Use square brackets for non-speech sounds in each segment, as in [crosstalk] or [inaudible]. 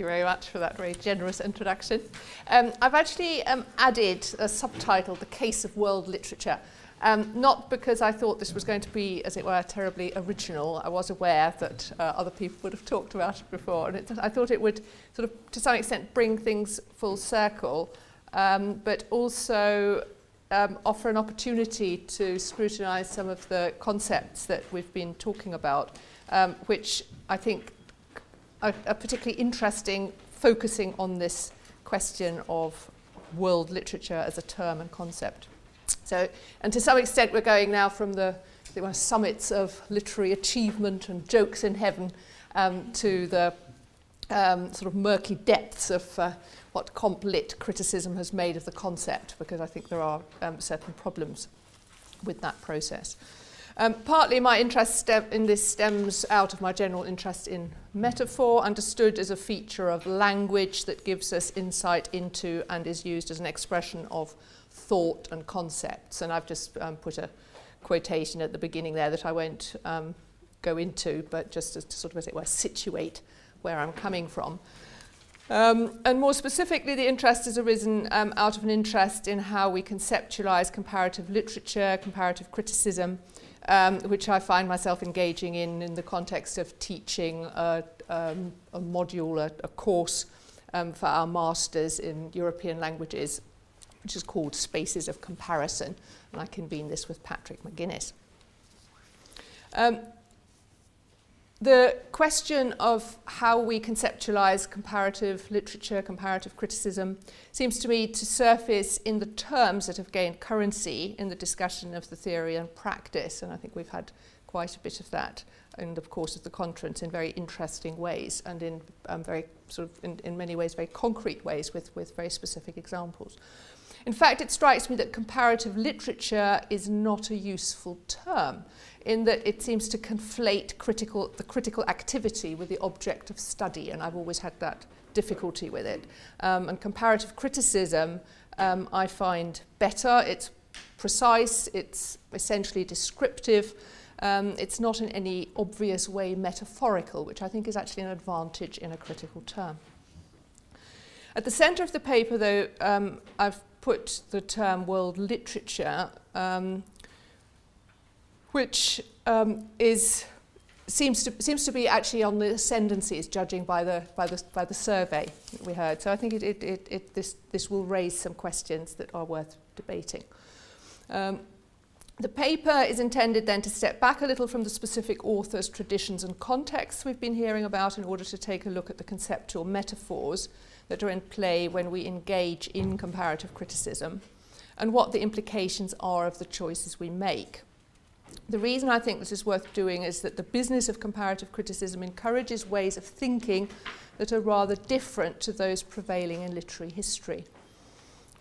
you very much for that very generous introduction. Um, I've actually um, added a subtitle, The Case of World Literature. Um, not because I thought this was going to be, as it were, terribly original. I was aware that uh, other people would have talked about it before, and it, I thought it would sort of, to some extent, bring things full circle, um, but also um, offer an opportunity to scrutinise some of the concepts that we've been talking about, um, which I think are, are particularly interesting focusing on this question of world literature as a term and concept. So, and to some extent, we're going now from the, the summits of literary achievement and jokes in heaven um, to the um, sort of murky depths of uh, what comp lit criticism has made of the concept, because I think there are um, certain problems with that process. Um, partly my interest in this stems out of my general interest in metaphor, understood as a feature of language that gives us insight into and is used as an expression of thought and concepts. And I've just um, put a quotation at the beginning there that I won't um, go into, but just as to sort of, as it were, situate where I'm coming from. Um, and more specifically, the interest has arisen um, out of an interest in how we conceptualize comparative literature, comparative criticism, um, which I find myself engaging in in the context of teaching a, um, a module, a, a course um, for our masters in European languages which is called Spaces of Comparison. And I convened this with Patrick McGuinness. Um, the question of how we conceptualize comparative literature, comparative criticism, seems to me to surface in the terms that have gained currency in the discussion of the theory and practice. And I think we've had quite a bit of that in the course of the conference in very interesting ways and in um, very sort of in, in many ways very concrete ways with, with very specific examples. In fact, it strikes me that comparative literature is not a useful term in that it seems to conflate critical, the critical activity with the object of study, and I've always had that difficulty with it. Um, and comparative criticism um, I find better, it's precise, it's essentially descriptive, um, it's not in any obvious way metaphorical, which I think is actually an advantage in a critical term. At the centre of the paper, though, um, I've put the term world literature, um, which um, is seems to seems to be actually on the ascendancies, judging by the by the by the survey that we heard. So I think it, it, it, it this this will raise some questions that are worth debating. Um, the paper is intended then to step back a little from the specific authors, traditions, and contexts we've been hearing about in order to take a look at the conceptual metaphors that are in play when we engage in comparative criticism and what the implications are of the choices we make. The reason I think this is worth doing is that the business of comparative criticism encourages ways of thinking that are rather different to those prevailing in literary history.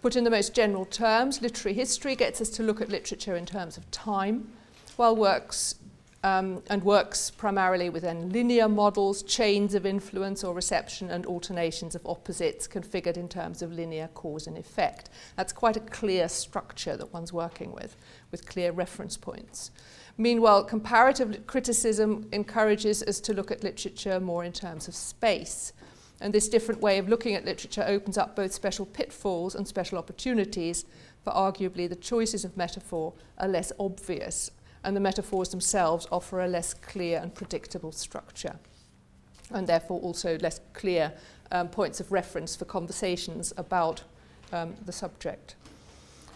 Put in the most general terms, literary history gets us to look at literature in terms of time, while works um, and works primarily within linear models, chains of influence or reception, and alternations of opposites configured in terms of linear cause and effect. That's quite a clear structure that one's working with, with clear reference points. Meanwhile, comparative criticism encourages us to look at literature more in terms of space. And this different way of looking at literature opens up both special pitfalls and special opportunities, for arguably the choices of metaphor are less obvious and the metaphors themselves offer a less clear and predictable structure, and therefore also less clear um, points of reference for conversations about um, the subject.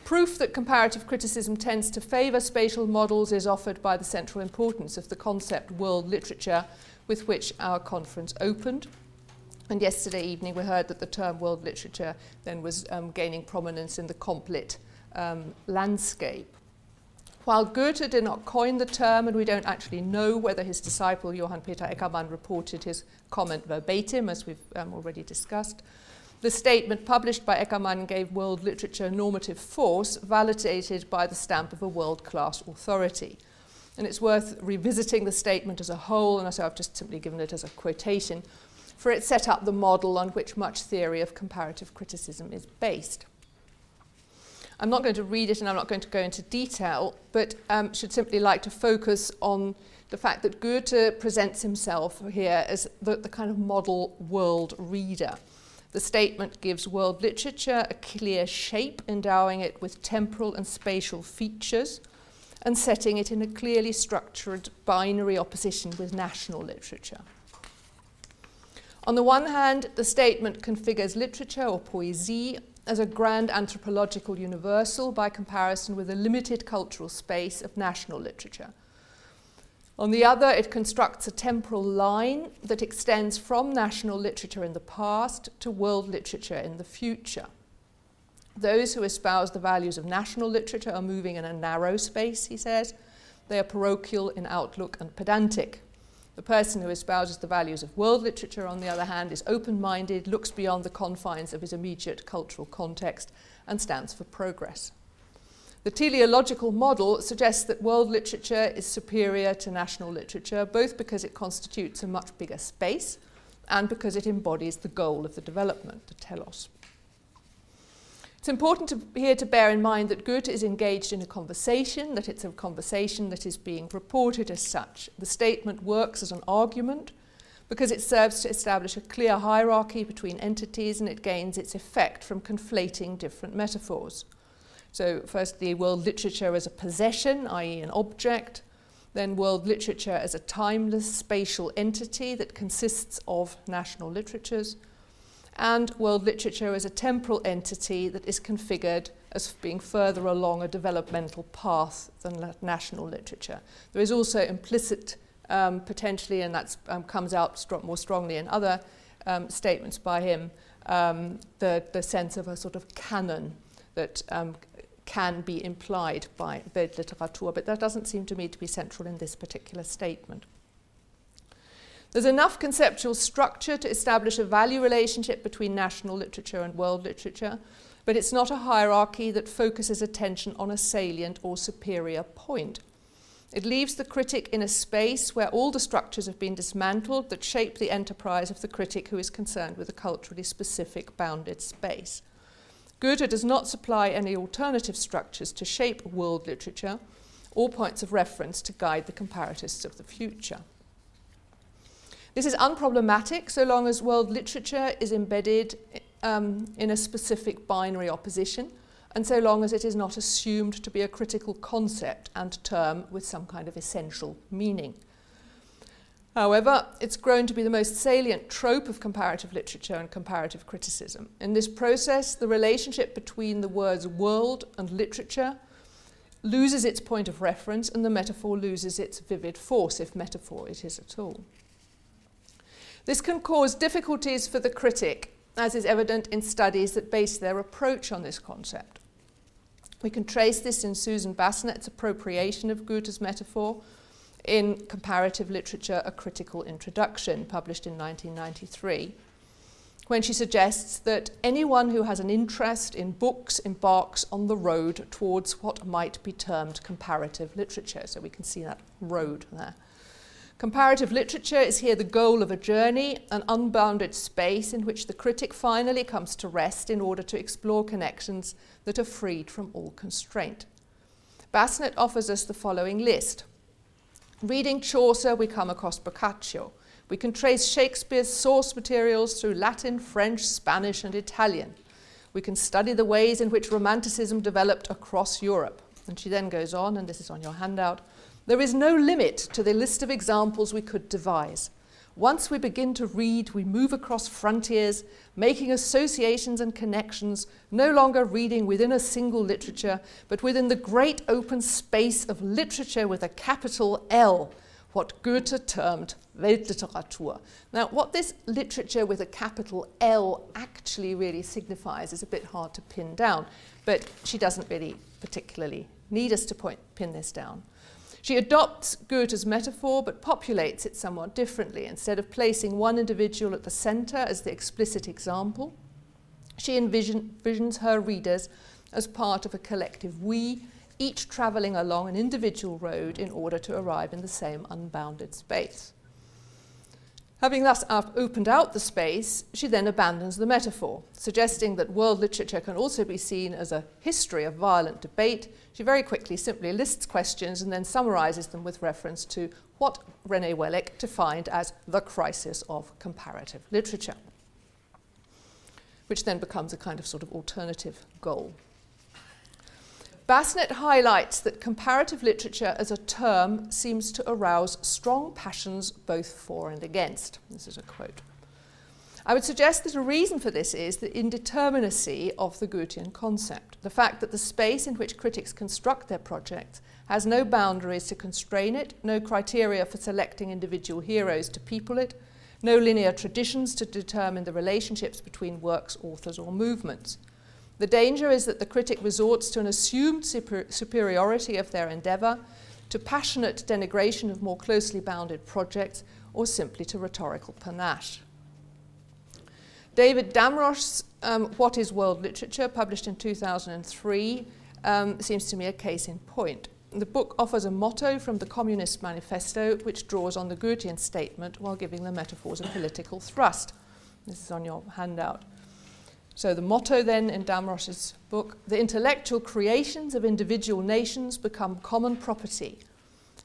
Proof that comparative criticism tends to favour spatial models is offered by the central importance of the concept world literature with which our conference opened. And yesterday evening we heard that the term world literature then was um, gaining prominence in the complit um, landscape. While Goethe did not coin the term, and we don't actually know whether his disciple Johann Peter Eckermann reported his comment verbatim, as we've um, already discussed, the statement published by Eckermann gave world literature normative force, validated by the stamp of a world class authority. And it's worth revisiting the statement as a whole, and so I've just simply given it as a quotation, for it set up the model on which much theory of comparative criticism is based. I'm not going to read it and I'm not going to go into detail, but um, should simply like to focus on the fact that Goethe presents himself here as the, the kind of model world reader. The statement gives world literature a clear shape, endowing it with temporal and spatial features, and setting it in a clearly structured binary opposition with national literature. On the one hand, the statement configures literature or poésie as a grand anthropological universal by comparison with a limited cultural space of national literature. On the other, it constructs a temporal line that extends from national literature in the past to world literature in the future. Those who espouse the values of national literature are moving in a narrow space, he says. They are parochial in outlook and pedantic. The person who espouses the values of world literature, on the other hand, is open minded, looks beyond the confines of his immediate cultural context, and stands for progress. The teleological model suggests that world literature is superior to national literature, both because it constitutes a much bigger space and because it embodies the goal of the development, the telos. It's important to, here to bear in mind that Goethe is engaged in a conversation, that it's a conversation that is being reported as such. The statement works as an argument because it serves to establish a clear hierarchy between entities and it gains its effect from conflating different metaphors. So, first, the world literature as a possession, i.e., an object, then, world literature as a timeless spatial entity that consists of national literatures and world literature as a temporal entity that is configured as being further along a developmental path than national literature. There is also implicit, um, potentially, and that um, comes out more strongly in other um, statements by him, um, the, the sense of a sort of canon that um, can be implied by Weltliteratur, but that doesn't seem to me to be central in this particular statement. There's enough conceptual structure to establish a value relationship between national literature and world literature, but it's not a hierarchy that focuses attention on a salient or superior point. It leaves the critic in a space where all the structures have been dismantled that shape the enterprise of the critic who is concerned with a culturally specific bounded space. Goethe does not supply any alternative structures to shape world literature or points of reference to guide the comparatists of the future. This is unproblematic so long as world literature is embedded um, in a specific binary opposition, and so long as it is not assumed to be a critical concept and term with some kind of essential meaning. However, it's grown to be the most salient trope of comparative literature and comparative criticism. In this process, the relationship between the words world and literature loses its point of reference and the metaphor loses its vivid force, if metaphor it is at all. This can cause difficulties for the critic, as is evident in studies that base their approach on this concept. We can trace this in Susan Bassnett's appropriation of Goethe's metaphor in Comparative Literature A Critical Introduction, published in 1993, when she suggests that anyone who has an interest in books embarks on the road towards what might be termed comparative literature. So we can see that road there. Comparative literature is here the goal of a journey, an unbounded space in which the critic finally comes to rest in order to explore connections that are freed from all constraint. Bassnett offers us the following list. Reading Chaucer, we come across Boccaccio. We can trace Shakespeare's source materials through Latin, French, Spanish, and Italian. We can study the ways in which Romanticism developed across Europe. And she then goes on, and this is on your handout. There is no limit to the list of examples we could devise. Once we begin to read, we move across frontiers, making associations and connections, no longer reading within a single literature, but within the great open space of literature with a capital L, what Goethe termed Weltliteratur. Now, what this literature with a capital L actually really signifies is a bit hard to pin down, but she doesn't really particularly need us to point, pin this down. She adopts Goethe's metaphor but populates it somewhat differently. Instead of placing one individual at the centre as the explicit example, she envision, envisions her readers as part of a collective we, each travelling along an individual road in order to arrive in the same unbounded space. Having thus uh, opened out the space, she then abandons the metaphor, suggesting that world literature can also be seen as a history of violent debate. She very quickly simply lists questions and then summarizes them with reference to what René Wellek defined as the crisis of comparative literature, which then becomes a kind of sort of alternative goal. Bassnett highlights that comparative literature as a term seems to arouse strong passions both for and against. This is a quote. I would suggest that a reason for this is the indeterminacy of the Goethean concept, the fact that the space in which critics construct their projects has no boundaries to constrain it, no criteria for selecting individual heroes to people it, no linear traditions to determine the relationships between works, authors, or movements. The danger is that the critic resorts to an assumed super- superiority of their endeavour, to passionate denigration of more closely bounded projects, or simply to rhetorical panache. David Damrosch's um, What is World Literature, published in 2003, um, seems to me a case in point. The book offers a motto from the Communist Manifesto which draws on the Goethean statement while giving the metaphors a political thrust. This is on your handout. So the motto then in Damrosch's book, the intellectual creations of individual nations become common property.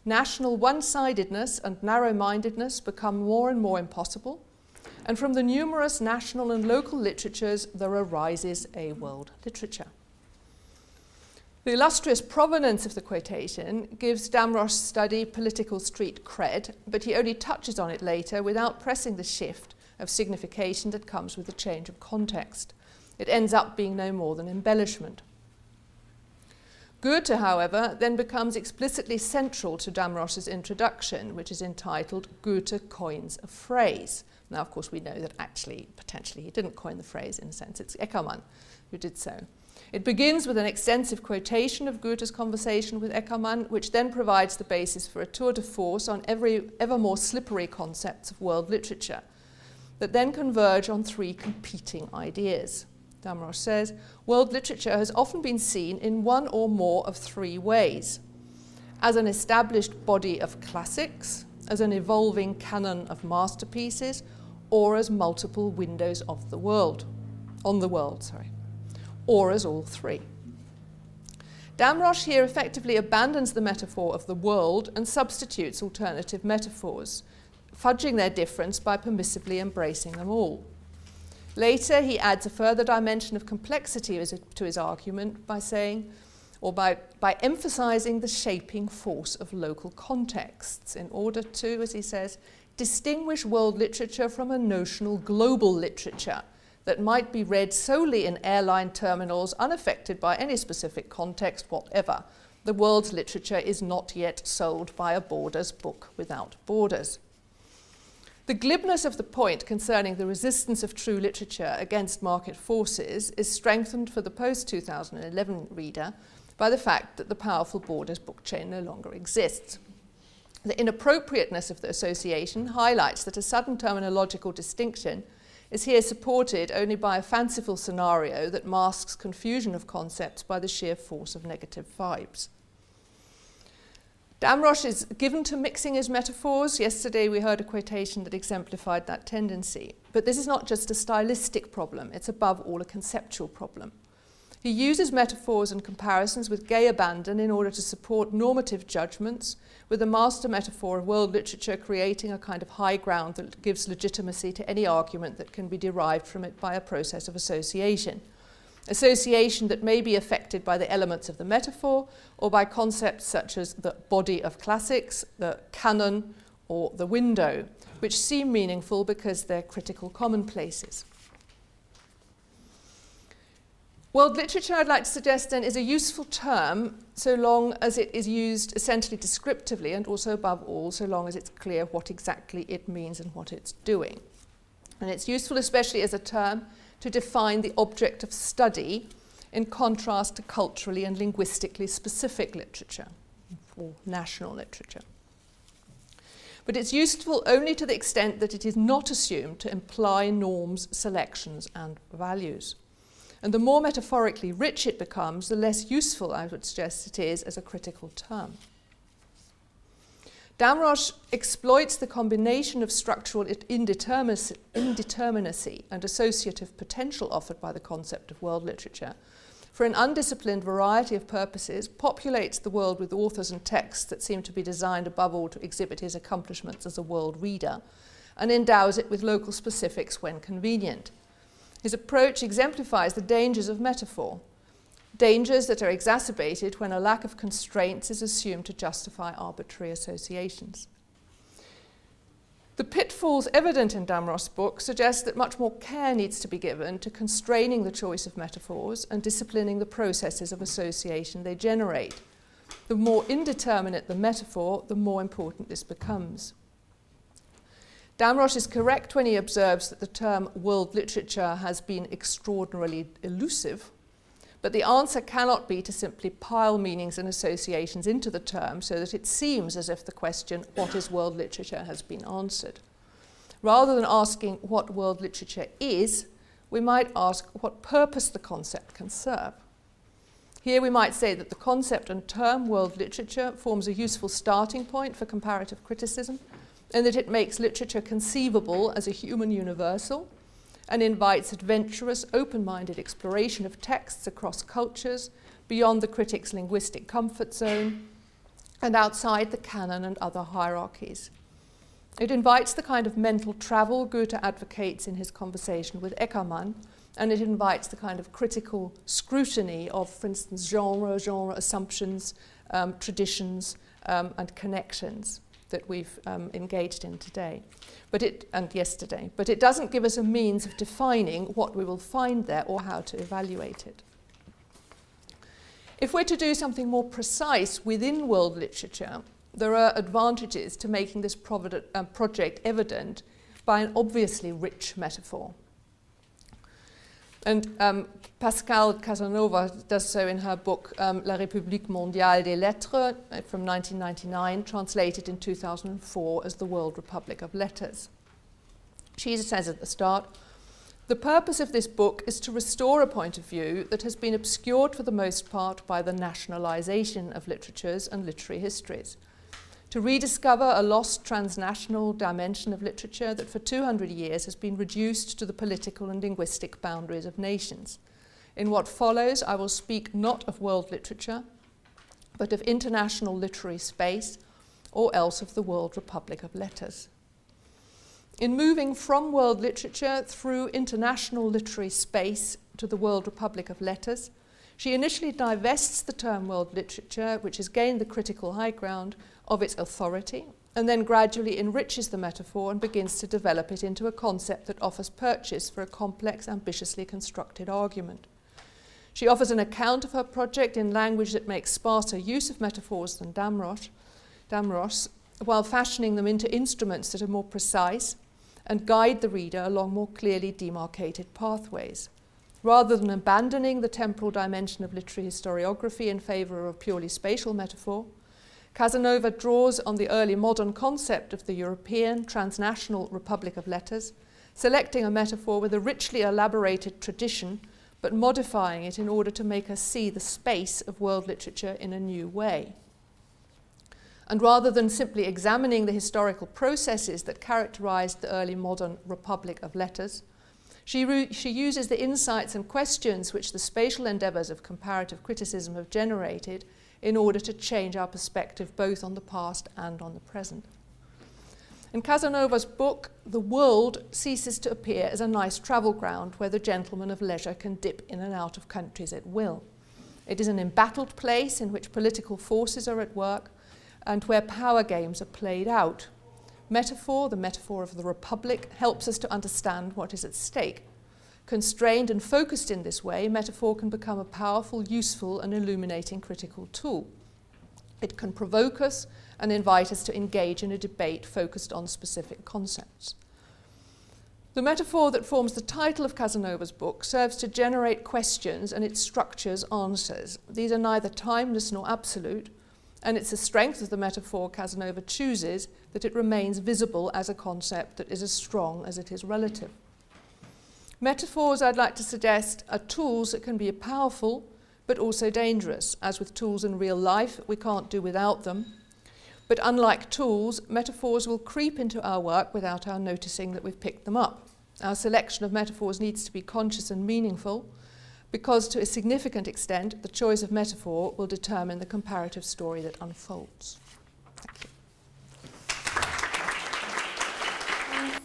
National one-sidedness and narrow-mindedness become more and more impossible, and from the numerous national and local literatures there arises a world literature. The illustrious provenance of the quotation gives Damrosch's study political street cred, but he only touches on it later without pressing the shift of signification that comes with a change of context. It ends up being no more than embellishment. Goethe, however, then becomes explicitly central to Damrosch's introduction, which is entitled Goethe Coins a Phrase. Now, of course, we know that actually, potentially, he didn't coin the phrase in a sense. It's Eckermann who did so. It begins with an extensive quotation of Goethe's conversation with Eckermann, which then provides the basis for a tour de force on every, ever more slippery concepts of world literature that then converge on three competing ideas. Damrosch says, world literature has often been seen in one or more of three ways as an established body of classics, as an evolving canon of masterpieces, or as multiple windows of the world, on the world, sorry, or as all three. Damrosch here effectively abandons the metaphor of the world and substitutes alternative metaphors, fudging their difference by permissively embracing them all. Later, he adds a further dimension of complexity to his argument by saying, or by, by emphasizing the shaping force of local contexts in order to, as he says, distinguish world literature from a notional global literature that might be read solely in airline terminals unaffected by any specific context whatever. The world's literature is not yet sold by a borders book without borders. The glibness of the point concerning the resistance of true literature against market forces is strengthened for the post 2011 reader by the fact that the powerful Borders book chain no longer exists. The inappropriateness of the association highlights that a sudden terminological distinction is here supported only by a fanciful scenario that masks confusion of concepts by the sheer force of negative vibes. Damrosch is given to mixing his metaphors. Yesterday we heard a quotation that exemplified that tendency. But this is not just a stylistic problem, it's above all a conceptual problem. He uses metaphors and comparisons with gay abandon in order to support normative judgments, with the master metaphor of world literature creating a kind of high ground that gives legitimacy to any argument that can be derived from it by a process of association association that may be affected by the elements of the metaphor or by concepts such as the body of classics, the canon, or the window, which seem meaningful because they're critical commonplaces. World literature, I'd like to suggest then, is a useful term so long as it is used essentially descriptively and also, above all, so long as it's clear what exactly it means and what it's doing. And it's useful especially as a term to define the object of study in contrast to culturally and linguistically specific literature or national literature. But it's useful only to the extent that it is not assumed to imply norms, selections, and values. And the more metaphorically rich it becomes, the less useful I would suggest it is as a critical term. Damrosch exploits the combination of structural indeterminacy and associative potential offered by the concept of world literature for an undisciplined variety of purposes, populates the world with authors and texts that seem to be designed above all to exhibit his accomplishments as a world reader, and endows it with local specifics when convenient. His approach exemplifies the dangers of metaphor, dangers that are exacerbated when a lack of constraints is assumed to justify arbitrary associations. The pitfalls evident in Damrosch's book suggest that much more care needs to be given to constraining the choice of metaphors and disciplining the processes of association they generate. The more indeterminate the metaphor, the more important this becomes. Damrosch is correct when he observes that the term world literature has been extraordinarily elusive but the answer cannot be to simply pile meanings and associations into the term so that it seems as if the question, what is world literature, has been answered. Rather than asking what world literature is, we might ask what purpose the concept can serve. Here we might say that the concept and term world literature forms a useful starting point for comparative criticism, and that it makes literature conceivable as a human universal and invites adventurous, open minded exploration of texts across cultures, beyond the critic's linguistic comfort zone, and outside the canon and other hierarchies. It invites the kind of mental travel Goethe advocates in his conversation with Eckermann, and it invites the kind of critical scrutiny of, for instance, genre, genre assumptions, um, traditions, um, and connections that we've um, engaged in today but it, and yesterday. But it doesn't give us a means of defining what we will find there or how to evaluate it. If we're to do something more precise within world literature, there are advantages to making this uh, project evident by an obviously rich metaphor. And um, Pascale Casanova does so in her book um, La République mondiale des lettres uh, from 1999, translated in 2004 as The World Republic of Letters. She says at the start, the purpose of this book is to restore a point of view that has been obscured for the most part by the nationalization of literatures and literary histories to rediscover a lost transnational dimension of literature that for 200 years has been reduced to the political and linguistic boundaries of nations. In what follows, I will speak not of world literature, but of international literary space, or else of the World Republic of Letters. In moving from world literature through international literary space to the World Republic of Letters, she initially divests the term world literature, which has gained the critical high ground, of its authority, and then gradually enriches the metaphor and begins to develop it into a concept that offers purchase for a complex, ambitiously constructed argument. She offers an account of her project in language that makes sparser use of metaphors than Damrosch, Damrosch while fashioning them into instruments that are more precise and guide the reader along more clearly demarcated pathways. Rather than abandoning the temporal dimension of literary historiography in favour of purely spatial metaphor, Casanova draws on the early modern concept of the European transnational republic of letters, selecting a metaphor with a richly elaborated tradition, but modifying it in order to make us see the space of world literature in a new way. And rather than simply examining the historical processes that characterized the early modern republic of letters, she, she uses the insights and questions which the spatial endeavors of comparative criticism have generated in order to change our perspective both on the past and on the present. In Casanova's book, the world ceases to appear as a nice travel ground where the gentleman of leisure can dip in and out of countries at will. It is an embattled place in which political forces are at work and where power games are played out. Metaphor, the metaphor of the Republic, helps us to understand what is at stake. Constrained and focused in this way, metaphor can become a powerful, useful, and illuminating critical tool. It can provoke us and invite us to engage in a debate focused on specific concepts. The metaphor that forms the title of Casanova's book serves to generate questions and it structures answers. These are neither timeless nor absolute, and it's the strength of the metaphor Casanova chooses that it remains visible as a concept that is as strong as it is relative. Metaphors, I'd like to suggest, are tools that can be powerful but also dangerous. As with tools in real life, we can't do without them. But unlike tools, metaphors will creep into our work without our noticing that we've picked them up. Our selection of metaphors needs to be conscious and meaningful because, to a significant extent, the choice of metaphor will determine the comparative story that unfolds. Thank you.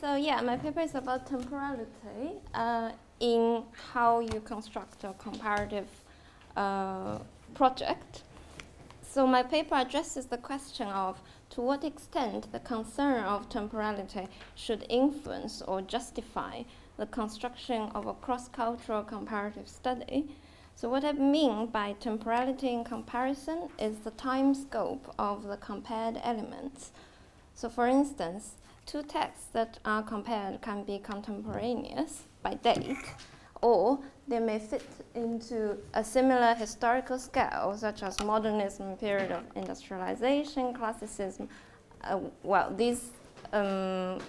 So yeah, my paper is about temporality uh, in how you construct a comparative uh, project. So my paper addresses the question of to what extent the concern of temporality should influence or justify the construction of a cross-cultural comparative study. So what I mean by temporality in comparison is the time scope of the compared elements. So for instance, two texts that are compared can be contemporaneous by date, or they may fit into a similar historical scale, such as modernism, period of industrialization, classicism. Uh, well, these, um,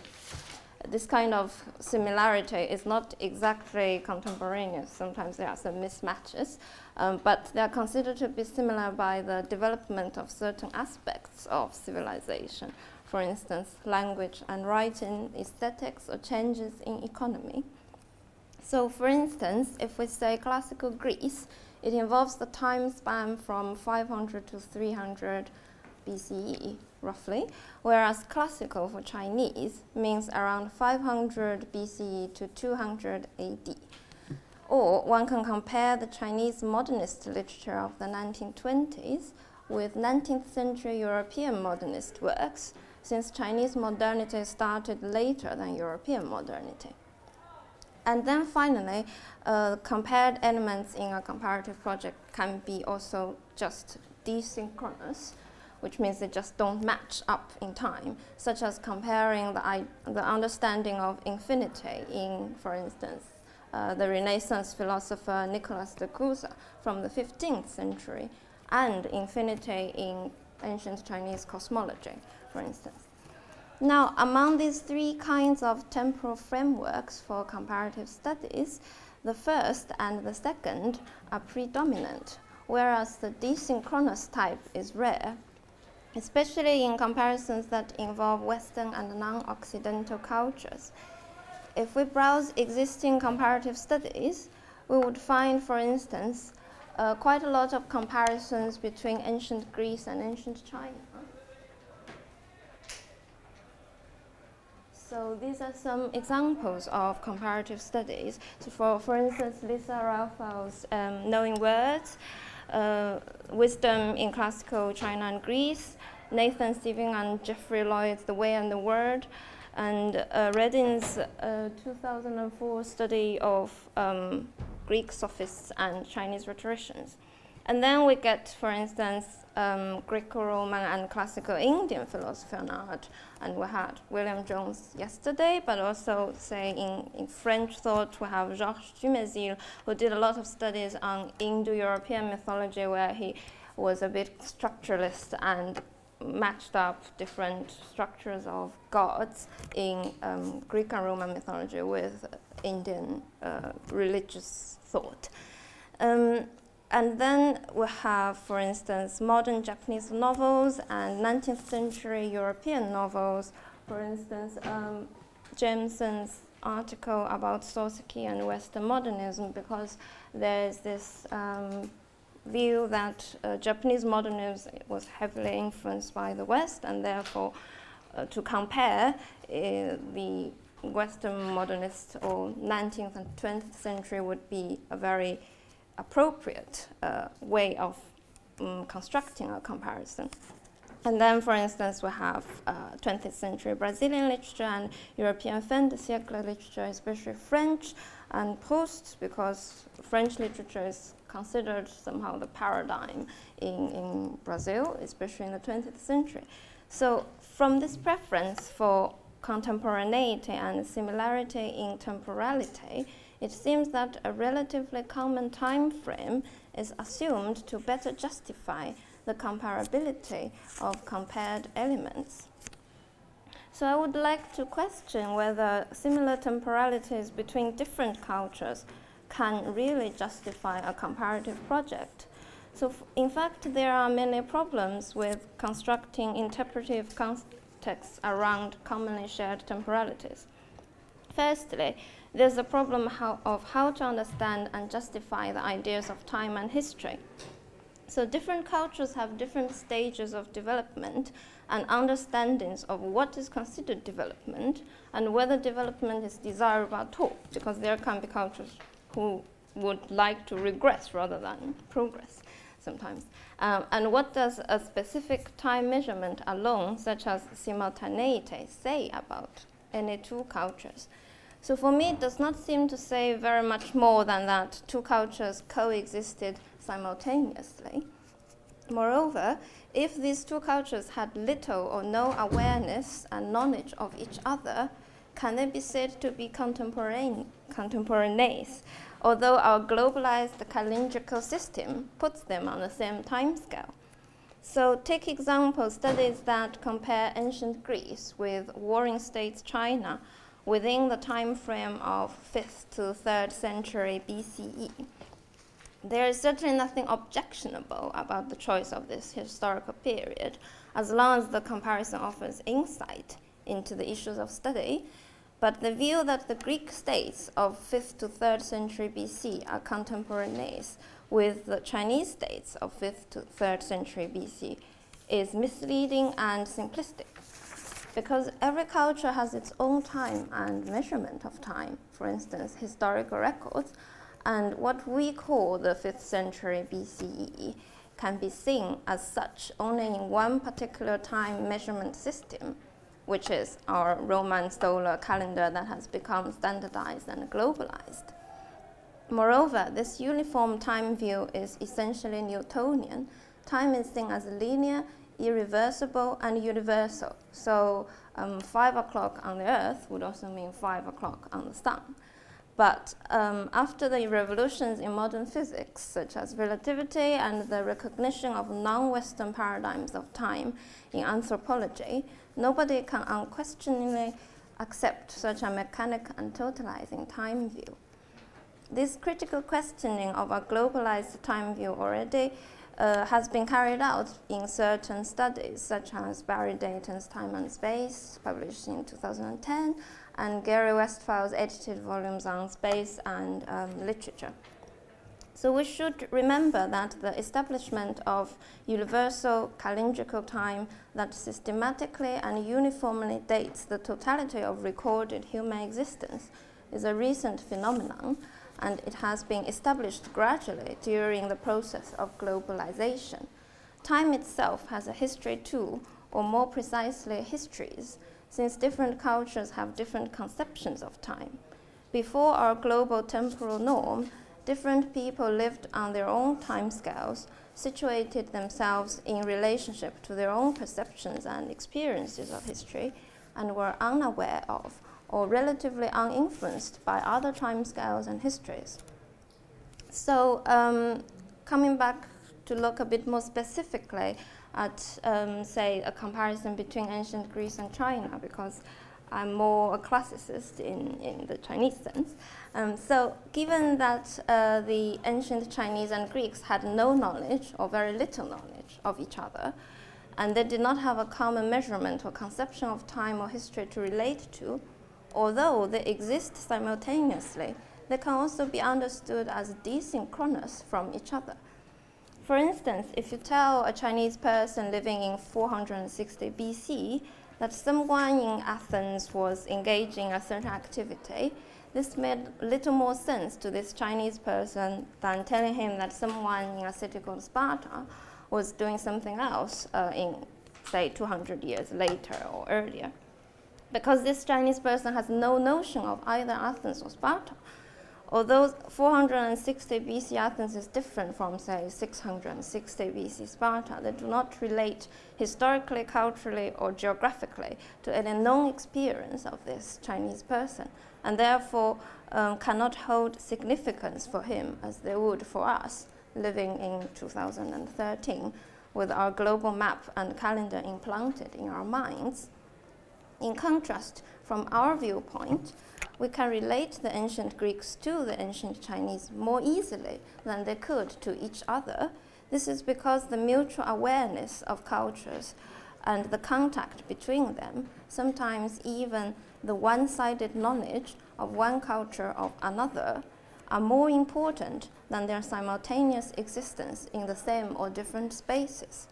this kind of similarity is not exactly contemporaneous. Sometimes there are some mismatches, um, but they are considered to be similar by the development of certain aspects of civilization. For instance, language and writing, aesthetics, or changes in economy. So for instance, if we say classical Greece, it involves the time span from 500 to 300 BCE, roughly, whereas classical for Chinese means around 500 BCE to 200 AD. Or one can compare the Chinese modernist literature of the 1920s with 19th century European modernist works, since Chinese modernity started later than European modernity. And then finally, uh, compared elements in a comparative project can be also just desynchronous, which means they just don't match up in time, such as comparing the, the understanding of infinity in, for instance, uh, the Renaissance philosopher Nicolas de Cusa from the 15th century, and infinity in ancient Chinese cosmology, for instance. Now, among these three kinds of temporal frameworks for comparative studies, the first and the second are predominant, whereas the desynchronous type is rare, especially in comparisons that involve Western and non-Occidental cultures. If we browse existing comparative studies, we would find, for instance, uh, quite a lot of comparisons between ancient Greece and ancient China. So these are some examples of comparative studies. So for, for instance, Lisa Raphals's um, Knowing Words, uh, Wisdom in Classical China and Greece, Nathan Sivin and Geoffrey Lloyd's The Way and the Word, and uh, Reding's uh, 2004 study of um, Greek sophists and Chinese rhetoricians. And then we get, for instance, um, Greco-Roman and classical Indian philosophy and art. And we had William Jones yesterday, but also, say, in, in French thought, we have Georges Dumézil, who did a lot of studies on Indo-European mythology, where he was a bit structuralist and matched up different structures of gods in um, Greek and Roman mythology with Indian uh, religious thought. Um, and then we have, for instance, modern Japanese novels and 19th century European novels. For instance, um, Jameson's article about Soseki and Western modernism, because there's this um, view that uh, Japanese modernism was heavily influenced by the West, and therefore, uh, to compare uh, the Western modernist or 19th and 20th century would be a very appropriate uh, way of um, constructing a comparison. And then, for instance, we have uh, 20th century Brazilian literature and European fin de siècle literature, especially French and Proust, because French literature is considered somehow the paradigm in, in Brazil, especially in the 20th century. So, from this preference for contemporaneity and similarity in temporality, it seems that a relatively common time frame is assumed to better justify the comparability of compared elements. So I would like to question whether similar temporalities between different cultures can really justify a comparative project. So, in fact, there are many problems with constructing interpretive contexts around commonly shared temporalities. Firstly, there's a problem how, of how to understand and justify the ideas of time and history. So, different cultures have different stages of development and understandings of what is considered development and whether development is desirable at all, because there can be cultures who would like to regress rather than progress sometimes. Um, and what does a specific time measurement alone, such as simultaneity, say about any two cultures? So for me, it does not seem to say very much more than that two cultures coexisted simultaneously. Moreover, if these two cultures had little or no awareness and knowledge of each other, can they be said to be contemporaneous? although our globalized calendrical system puts them on the same time scale. So take example studies that compare ancient Greece with warring states China within the time frame of 5th to 3rd century BCE. There is certainly nothing objectionable about the choice of this historical period, as long as the comparison offers insight into the issues of study but the view that the Greek states of 5th to 3rd century BC are contemporaneous with the Chinese states of 5th to 3rd century BC is misleading and simplistic because every culture has its own time and measurement of time, for instance, historical records, and what we call the 5th century BCE can be seen as such only in one particular time measurement system which is our Roman solar calendar that has become standardized and globalized. Moreover, this uniform time view is essentially Newtonian. Time is seen as linear, irreversible, and universal. So, um, 5 o'clock on the Earth would also mean 5 o'clock on the Sun. But um, after the revolutions in modern physics, such as relativity and the recognition of non Western paradigms of time in anthropology, Nobody can unquestioningly accept such a mechanic and totalizing time view. This critical questioning of a globalized time view already uh, has been carried out in certain studies, such as Barry Dainton's Time and Space, published in 2010, and Gary Westfahl's edited volumes on space and um, literature. So we should remember that the establishment of universal calendrical time that systematically and uniformly dates the totality of recorded human existence is a recent phenomenon, and it has been established gradually during the process of globalization. Time itself has a history too, or more precisely, histories, since different cultures have different conceptions of time. Before our global temporal norm, different people lived on their own timescales, situated themselves in relationship to their own perceptions and experiences of history, and were unaware of or relatively uninfluenced by other timescales and histories. So, um, coming back to look a bit more specifically at, um, say, a comparison between ancient Greece and China, because I'm more a classicist in, in the Chinese sense. Um, so, given that uh, the ancient Chinese and Greeks had no knowledge or very little knowledge of each other, and they did not have a common measurement or conception of time or history to relate to, although they exist simultaneously, they can also be understood as desynchronous from each other. For instance, if you tell a Chinese person living in 460 BC that someone in Athens was engaging a certain activity, this made little more sense to this Chinese person than telling him that someone in a city called Sparta was doing something else uh, in, say, 200 years later or earlier. Because this Chinese person has no notion of either Athens or Sparta. Although 460 BC Athens is different from, say, 660 BC Sparta, they do not relate historically, culturally, or geographically to any known experience of this Chinese person, and therefore um, cannot hold significance for him as they would for us living in 2013 with our global map and calendar implanted in our minds. In contrast, from our viewpoint, we can relate the ancient Greeks to the ancient Chinese more easily than they could to each other. This is because the mutual awareness of cultures and the contact between them, sometimes even the one sided knowledge of one culture of another, are more important than their simultaneous existence in the same or different spaces.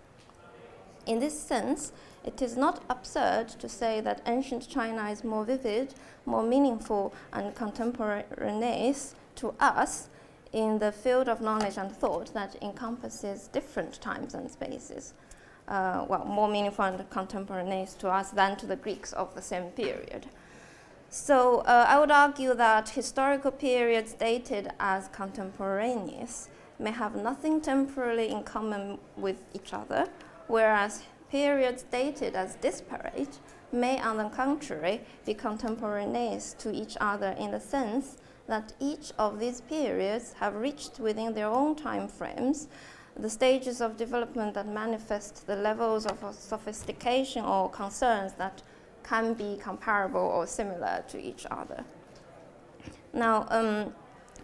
In this sense, it is not absurd to say that ancient China is more vivid, more meaningful, and contemporaneous to us in the field of knowledge and thought that encompasses different times and spaces. Uh, well, more meaningful and contemporaneous to us than to the Greeks of the same period. So uh, I would argue that historical periods dated as contemporaneous may have nothing temporally in common with each other, whereas periods dated as disparate may, on the contrary, be contemporaneous to each other in the sense that each of these periods have reached within their own time frames the stages of development that manifest the levels of sophistication or concerns that can be comparable or similar to each other. Now, um,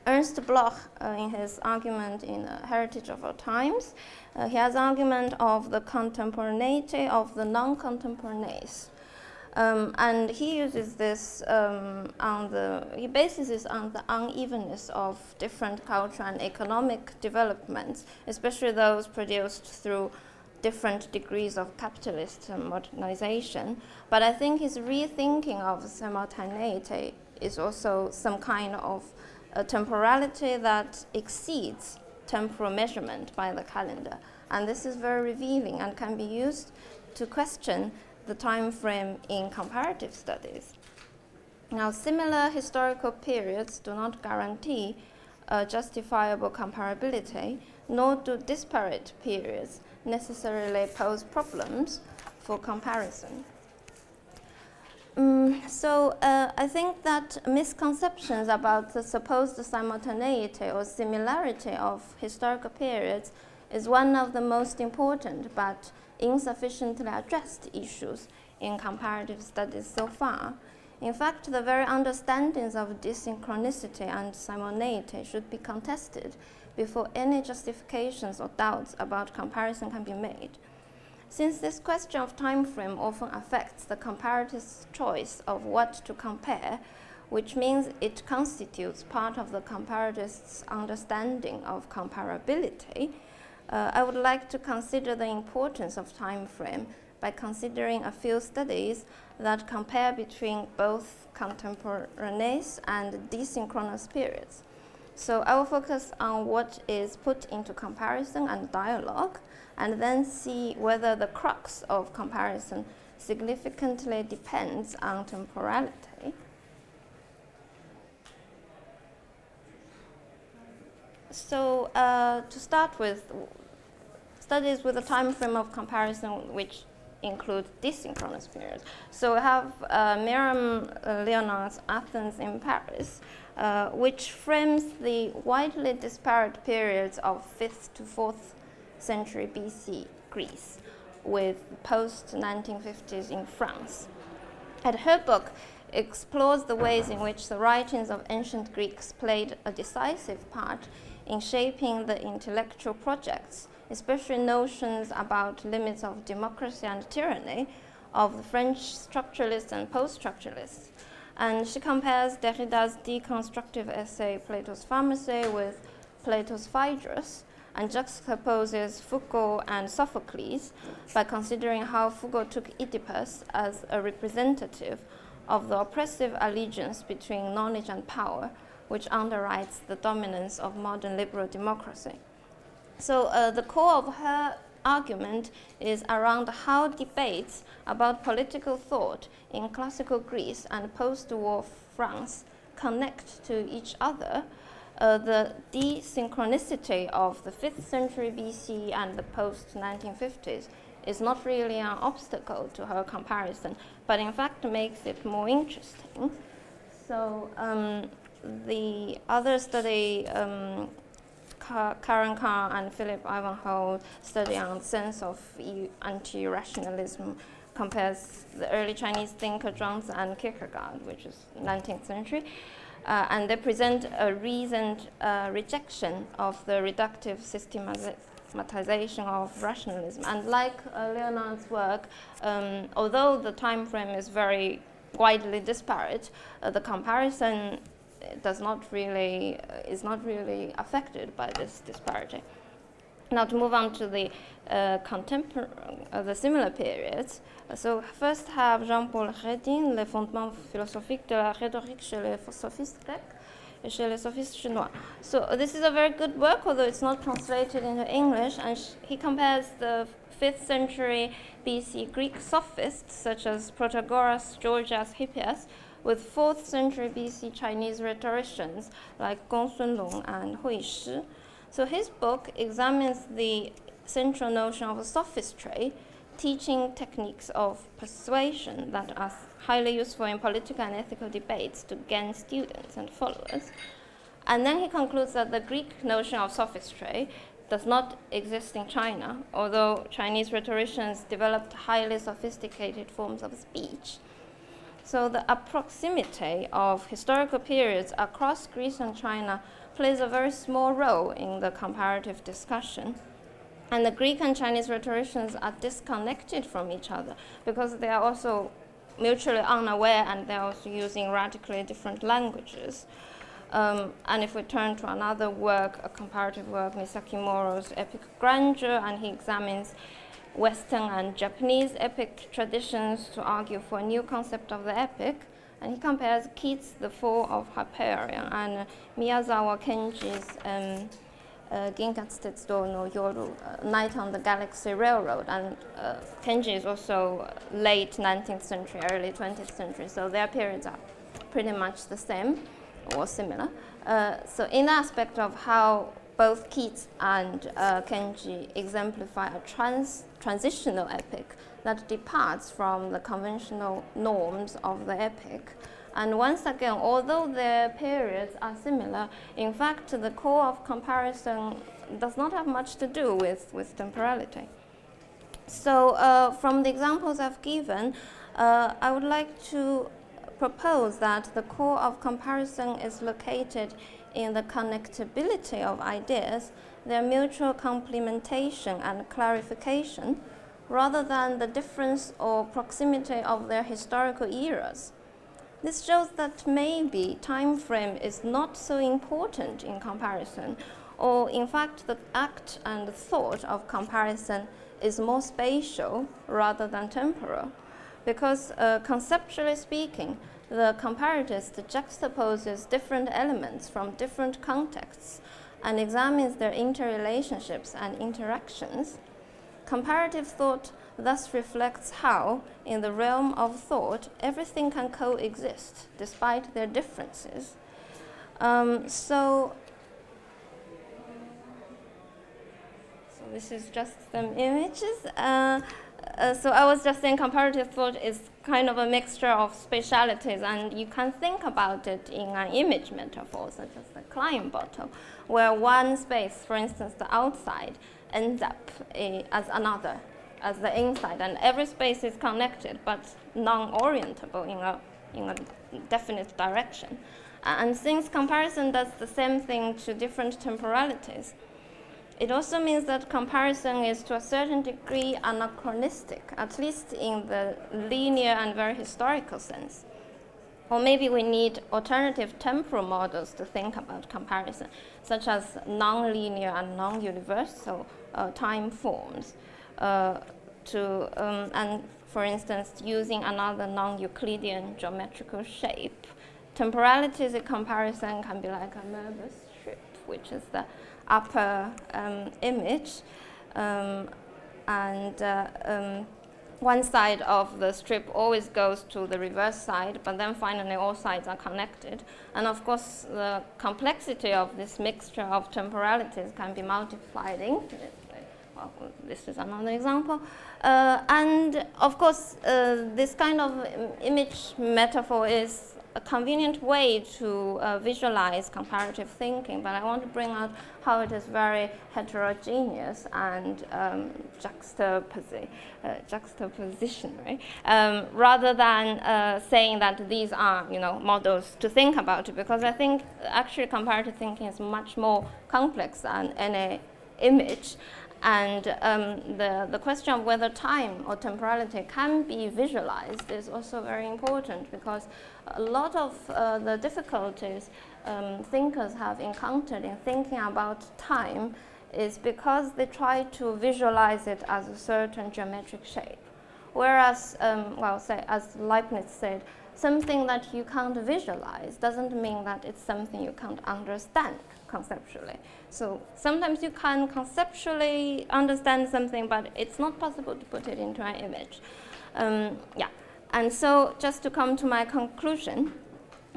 Ernst Bloch, uh, in his argument in uh, Heritage of Our Times, uh, he has argument of the contemporaneity of the non-contemporaneous. Um, and he uses this um, on the, he bases this on the unevenness of different cultural and economic developments, especially those produced through different degrees of capitalist modernization. But I think his rethinking of simultaneity is also some kind of a temporality that exceeds temporal measurement by the calendar. And this is very revealing and can be used to question the time frame in comparative studies. Now, similar historical periods do not guarantee justifiable comparability, nor do disparate periods necessarily pose problems for comparison. Um, so uh, I think that misconceptions about the supposed simultaneity or similarity of historical periods is one of the most important but insufficiently addressed issues in comparative studies so far. In fact, the very understandings of desynchronicity and simultaneity should be contested before any justifications or doubts about comparison can be made. Since this question of time frame often affects the comparatist's choice of what to compare, which means it constitutes part of the comparatist's understanding of comparability, uh, I would like to consider the importance of time frame by considering a few studies that compare between both contemporaneous and desynchronous periods. So I will focus on what is put into comparison and dialogue, and then see whether the crux of comparison significantly depends on temporality. So uh, to start with, studies with a time frame of comparison which include desynchronous periods. So we have uh, Miriam uh, Leonard's Athens in Paris, uh, which frames the widely disparate periods of 5th to 4th century BC Greece with post 1950s in France. And her book explores the ways in which the writings of ancient Greeks played a decisive part in shaping the intellectual projects, especially notions about limits of democracy and tyranny of the French structuralists and post structuralists. And she compares Derrida's deconstructive essay Plato's Pharmacy with Plato's Phaedrus and juxtaposes Foucault and Sophocles by considering how Foucault took Oedipus as a representative of the oppressive allegiance between knowledge and power, which underwrites the dominance of modern liberal democracy. So, uh, the core of her argument is around how debates about political thought in classical Greece and post war France connect to each other. Uh, the desynchronicity of the 5th century BC and the post 1950s is not really an obstacle to her comparison, but in fact makes it more interesting. So, um, the other study um, Karen Carr and Philip Ivanhoe study on sense of anti-rationalism compares the early Chinese thinker Zhuangzi and Kierkegaard, which is 19th century, uh, and they present a reasoned uh, rejection of the reductive systematization of rationalism. And like uh, Leonard's work, um, although the time frame is very widely disparate, uh, the comparison does not really uh, is not really affected by this disparity. Now to move on to the uh, contemporary, uh, the similar periods. So first have Jean-Paul Reding, Les fondements philosophiques de la rhétorique chez les sophistes grecs chez les sophistes chinois. So this is a very good work, although it's not translated into English, and he compares the 5th century BC Greek sophists, such as Protagoras, Gorgias, Hippias, with 4th century BC Chinese rhetoricians like Gong Sun Sunlong and Hui Shi. So his book examines the central notion of sophistry, teaching techniques of persuasion that are highly useful in political and ethical debates to gain students and followers. And then he concludes that the Greek notion of sophistry does not exist in China, although Chinese rhetoricians developed highly sophisticated forms of speech. So the approximity of historical periods across Greece and China plays a very small role in the comparative discussion. And the Greek and Chinese rhetoricians are disconnected from each other because they are also mutually unaware and they're also using radically different languages. Um, and if we turn to another work, a comparative work, Masaki Mori's Epic Grandeur, and he examines Western and Japanese epic traditions to argue for a new concept of the epic. And he compares Keats' The Fall of Hyperion and Miyazawa Kenji's um, uh, no Yoru, uh, Night on the Galaxy Railroad. And uh, Kenji is also late 19th century, early 20th century, so their periods are pretty much the same or similar. Uh, so, in the aspect of how both Keats and uh, Kenji exemplify a trans- transitional epic that departs from the conventional norms of the epic, and once again, although their periods are similar, in fact, the core of comparison does not have much to do with, with temporality. So, uh, from the examples I've given, uh, I would like to propose that the core of comparison is located in the connectability of ideas, their mutual complementation and clarification, rather than the difference or proximity of their historical eras. This shows that maybe time frame is not so important in comparison, or in fact, the act and the thought of comparison is more spatial rather than temporal. Because uh, conceptually speaking, the comparatist juxtaposes different elements from different contexts and examines their interrelationships and interactions. Comparative thought thus reflects how, in the realm of thought, everything can coexist despite their differences. Um, so, so this is just some images. Uh, uh, so I was just saying comparative thought is kind of a mixture of spatialities, and you can think about it in an image metaphor, such as the Klein bottle, where one space, for instance, the outside, ends up uh, as another as the inside, and every space is connected but non-orientable in a, in a definite direction. And since comparison does the same thing to different temporalities, it also means that comparison is to a certain degree anachronistic, at least in the linear and very historical sense. Or maybe we need alternative temporal models to think about comparison, such as nonlinear and non universal uh, time forms uh, to, um, and for instance, using another non-Euclidean geometrical shape. Temporalities in comparison can be like a Möbius strip, which is the upper um, image, um, and uh, um, one side of the strip always goes to the reverse side, but then finally all sides are connected. And of course, the complexity of this mixture of temporalities can be multiplied well, this is another example. Uh, and of course, uh, this kind of image metaphor is a convenient way to uh, visualize comparative thinking, but I want to bring out how it is very heterogeneous and um, juxtaposi- uh, juxtapositionary, um, rather than uh, saying that these are, you know, models to think about. Because I think actually comparative thinking is much more complex than any image. And um, the, the question of whether time or temporality can be visualized is also very important because a lot of uh, the difficulties um, thinkers have encountered in thinking about time is because they try to visualize it as a certain geometric shape. Whereas, um, well, say, as Leibniz said, something that you can't visualize doesn't mean that it's something you can't understand conceptually. So sometimes you can conceptually understand something, but it's not possible to put it into an image. Um, yeah. And so, just to come to my conclusion,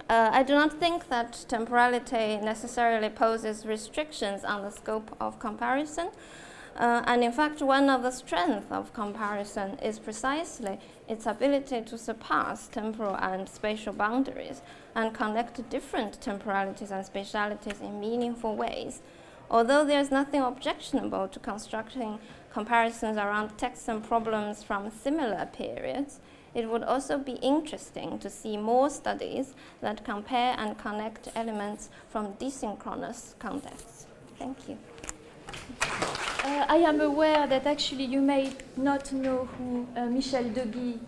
uh, I do not think that temporality necessarily poses restrictions on the scope of comparison. Uh, and in fact, one of the strengths of comparison is precisely its ability to surpass temporal and spatial boundaries and connect different temporalities and spatialities in meaningful ways. Although there's nothing objectionable to constructing comparisons around texts and problems from similar periods, it would also be interesting to see more studies that compare and connect elements from desynchronous contexts. Thank you. Uh, I am aware that actually you may not know who uh, Michel Deguy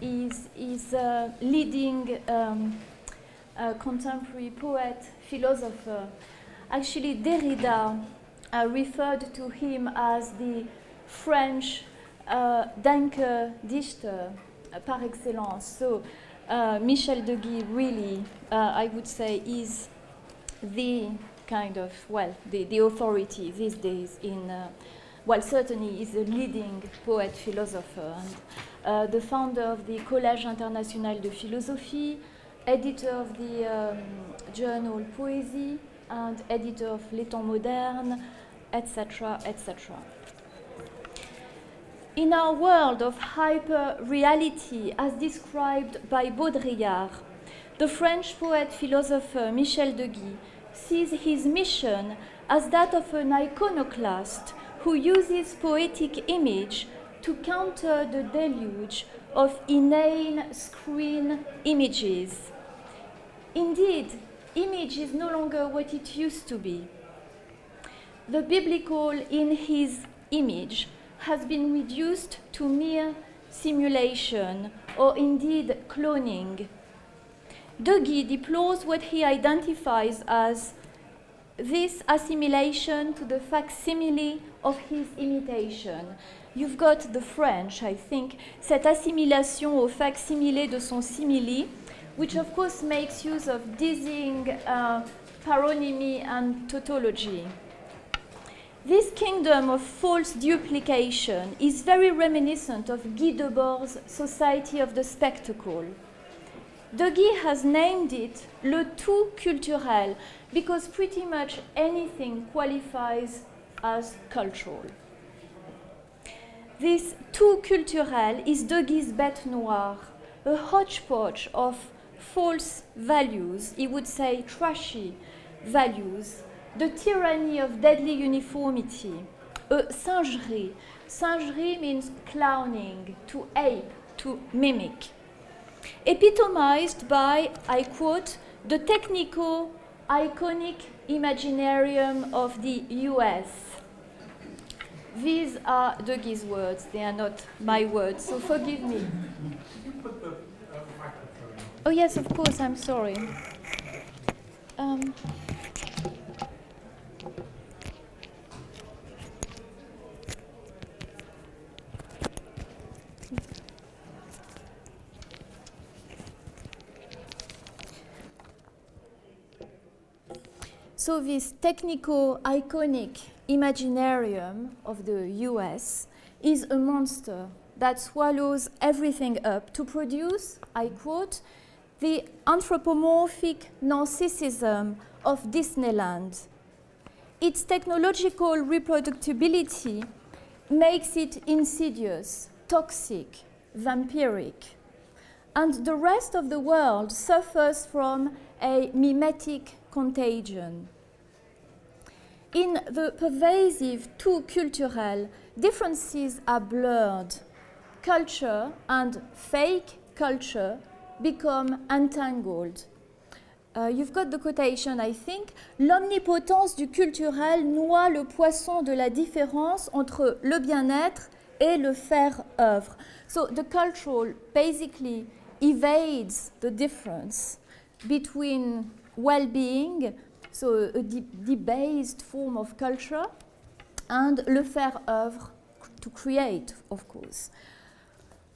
is, is a leading um, contemporary poet, philosopher. Actually, Derrida uh, referred to him as the French uh, Denker Dichter par excellence. So uh, Michel Deguy really, uh, I would say, is the kind of, well, the, the authority these days in, uh, well, certainly is a leading poet philosopher and uh, the founder of the Collège International de Philosophie, editor of the um, journal Poésie, and editor of Les Temps Modernes, etc., etc. In our world of hyper reality, as described by Baudrillard, the French poet philosopher Michel Deguy sees his mission as that of an iconoclast who uses poetic image to counter the deluge of inane screen images. Indeed, image is no longer what it used to be. The biblical in his image has been reduced to mere simulation or indeed cloning. Deguy deplores what he identifies as this assimilation to the facsimile of his imitation. You've got the French, I think, cette assimilation au facsimile de son simile, which of course makes use of dizzying uh, paronymy and tautology. This kingdom of false duplication is very reminiscent of Guy Debord's Society of the Spectacle. Deguy has named it le tout culturel because pretty much anything qualifies as cultural. This tout culturel is Deguy's bête noire, a hodgepodge of false values, he would say trashy values, the tyranny of deadly uniformity, a singerie. Singerie means clowning, to ape, to mimic. Epitomized by, I quote, the technical iconic imaginarium of the US. These are Deguy's words, they are not my words, so forgive me. Oh, yes, of course, I'm sorry. Um, So this technical iconic imaginarium of the US is a monster that swallows everything up to produce, I quote, the anthropomorphic narcissism of Disneyland. Its technological reproducibility makes it insidious, toxic, vampiric. And the rest of the world suffers from a mimetic contagion in the pervasive tout culturel, differences are blurred. Culture and fake culture become entangled. Uh, you've got the quotation, I think. L'omnipotence du culturel noie le poisson de la différence entre le bien-être et le faire œuvre. So the cultural basically evades the difference between well being, so a de- debased form of culture, and le faire œuvre, to create, of course.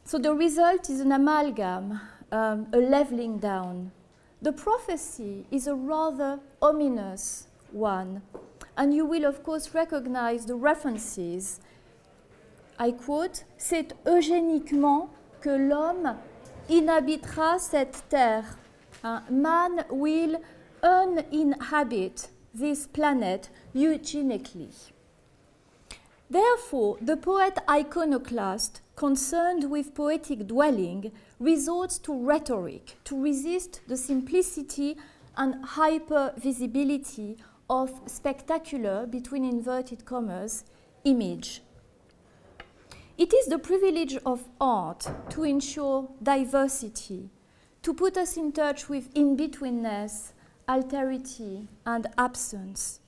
So the result is an amalgam, um, a leveling down. The prophecy is a rather ominous one, and you will, of course, recognize the references. I quote C'est eugéniquement que l'homme inhabitera cette terre. Man will uninhabit this planet eugenically. Therefore, the poet iconoclast, concerned with poetic dwelling, resorts to rhetoric to resist the simplicity and hyper-visibility of spectacular, between inverted commas, image. It is the privilege of art to ensure diversity, to put us in touch with in-betweenness, alterity, and absence.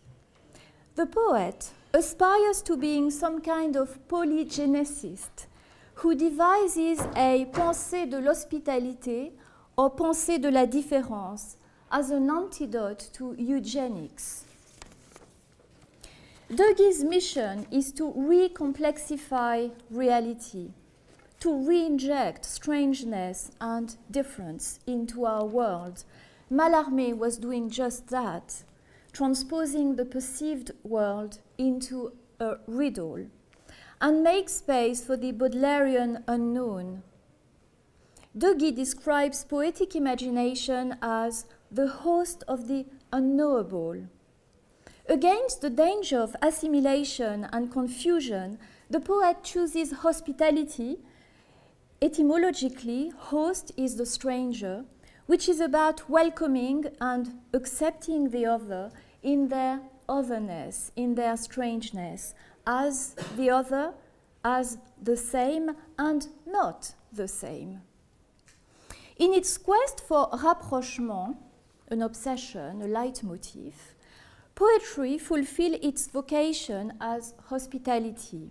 The poet aspires to being some kind of polygenicist who devises a pensée de l'hospitalité or pensée de la différence as an antidote to eugenics. Deguy's mission is to recomplexify reality, to re-inject strangeness and difference into our world. Mallarmé was doing just that, transposing the perceived world into a riddle, and make space for the Baudelairean unknown. Deguy describes poetic imagination as the host of the unknowable. Against the danger of assimilation and confusion, the poet chooses hospitality. Etymologically, host is the stranger, which is about welcoming and accepting the other in their otherness, in their strangeness, as the other, as the same, and not the same. In its quest for rapprochement, an obsession, a leitmotif, poetry fulfills its vocation as hospitality.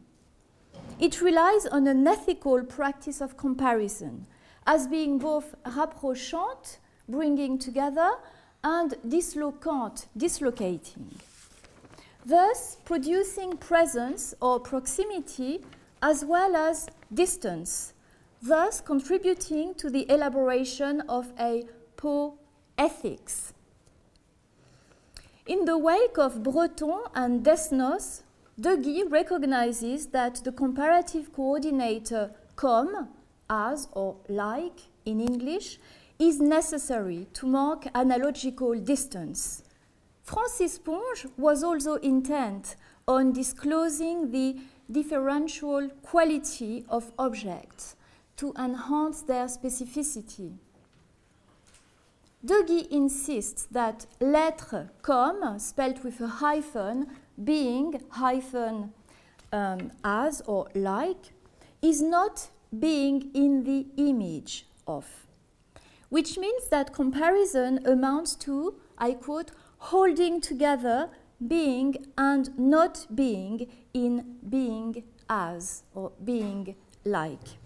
It relies on an ethical practice of comparison, as being both rapprochante, bringing together, and dislocante, dislocating. Thus, producing presence or proximity as well as distance, thus contributing to the elaboration of a poethics. In the wake of Breton and Desnos, Deguy recognizes that the comparative coordinator comme, as or like in English, is necessary to mark analogical distance. Francis Ponge was also intent on disclosing the differential quality of objects to enhance their specificity. Deguy insists that lettre comme, spelled with a hyphen, being hyphen um, as or like, is not being in the image of, which means that comparison amounts to, I quote, holding together being and not being in being as or being like.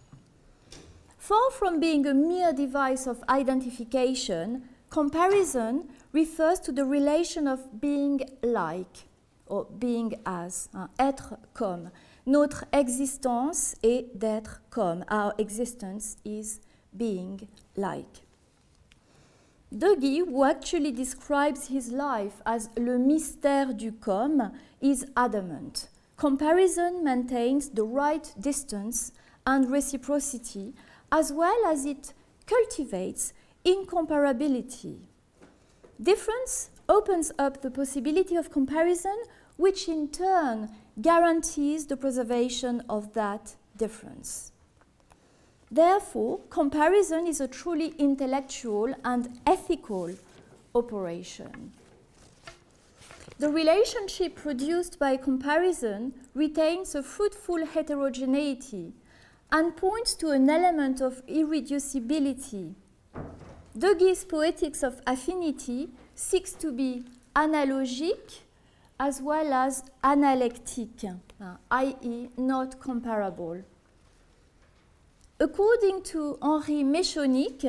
Far from being a mere device of identification, comparison refers to the relation of being like or being as, hein, être comme. Notre existence est d'être comme. Our existence is being like. Deguy, who actually describes his life as le mystère du comme, is adamant. Comparison maintains the right distance and reciprocity, as well as it cultivates incomparability. Difference opens up the possibility of comparison, which in turn guarantees the preservation of that difference. Therefore, comparison is a truly intellectual and ethical operation. The relationship produced by comparison retains a fruitful heterogeneity and points to an element of irreducibility. Deguy's poetics of affinity seeks to be analogic as well as analectic, uh, i.e., not comparable. According to Henri Meschonnic,